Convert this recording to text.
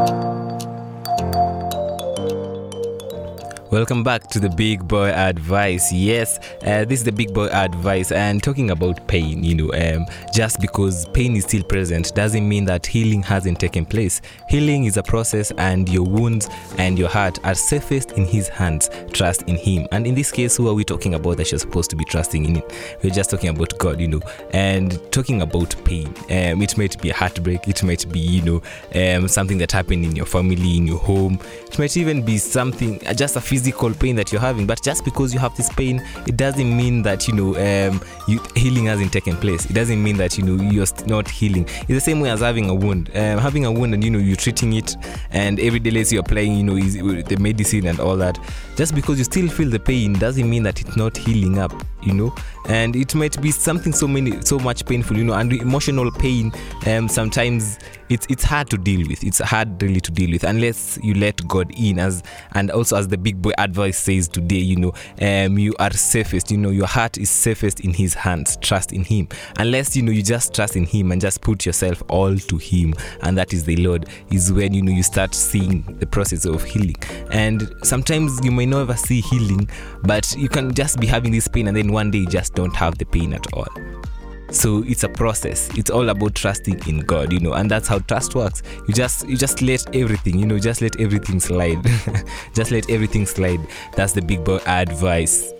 Thank you. Welcome back to the Big Boy Advice. Yes, uh, this is the Big Boy Advice, and talking about pain. You know, um, just because pain is still present doesn't mean that healing hasn't taken place. Healing is a process, and your wounds and your heart are safest in His hands. Trust in Him. And in this case, who are we talking about that you're supposed to be trusting in? We're just talking about God, you know, and talking about pain. Um, it might be a heartbreak. It might be, you know, um, something that happened in your family, in your home. It might even be something, uh, just a physical physical pain that you're having but just because you have this pain it doesn't mean that you know um, you, healing hasn't taken place. It doesn't mean that you know you're not healing. It's the same way as having a wound. Um, having a wound and you know you're treating it and every day let's you're applying you know the medicine and all that just because you still feel the pain doesn't mean that it's not healing up you know. And it might be something so many so much painful you know and emotional pain um sometimes it's it's hard to deal with. It's hard really to deal with unless you let god in as and also as the big boy advice says today you know um you are safest you know your heart is safest in his hands. Trust in him. Unless you know you just trust in him and just put yourself all to him and that is the lord is when you know you start seeing the process of healing. And sometimes you may never see healing but you can just be having this pain and then one day you just don't have the pain at all. So it's a process. It's all about trusting in god you know and that's how trust works. You just you just let everything you know just let everything slide. Just let everything slide. That's the big boy advice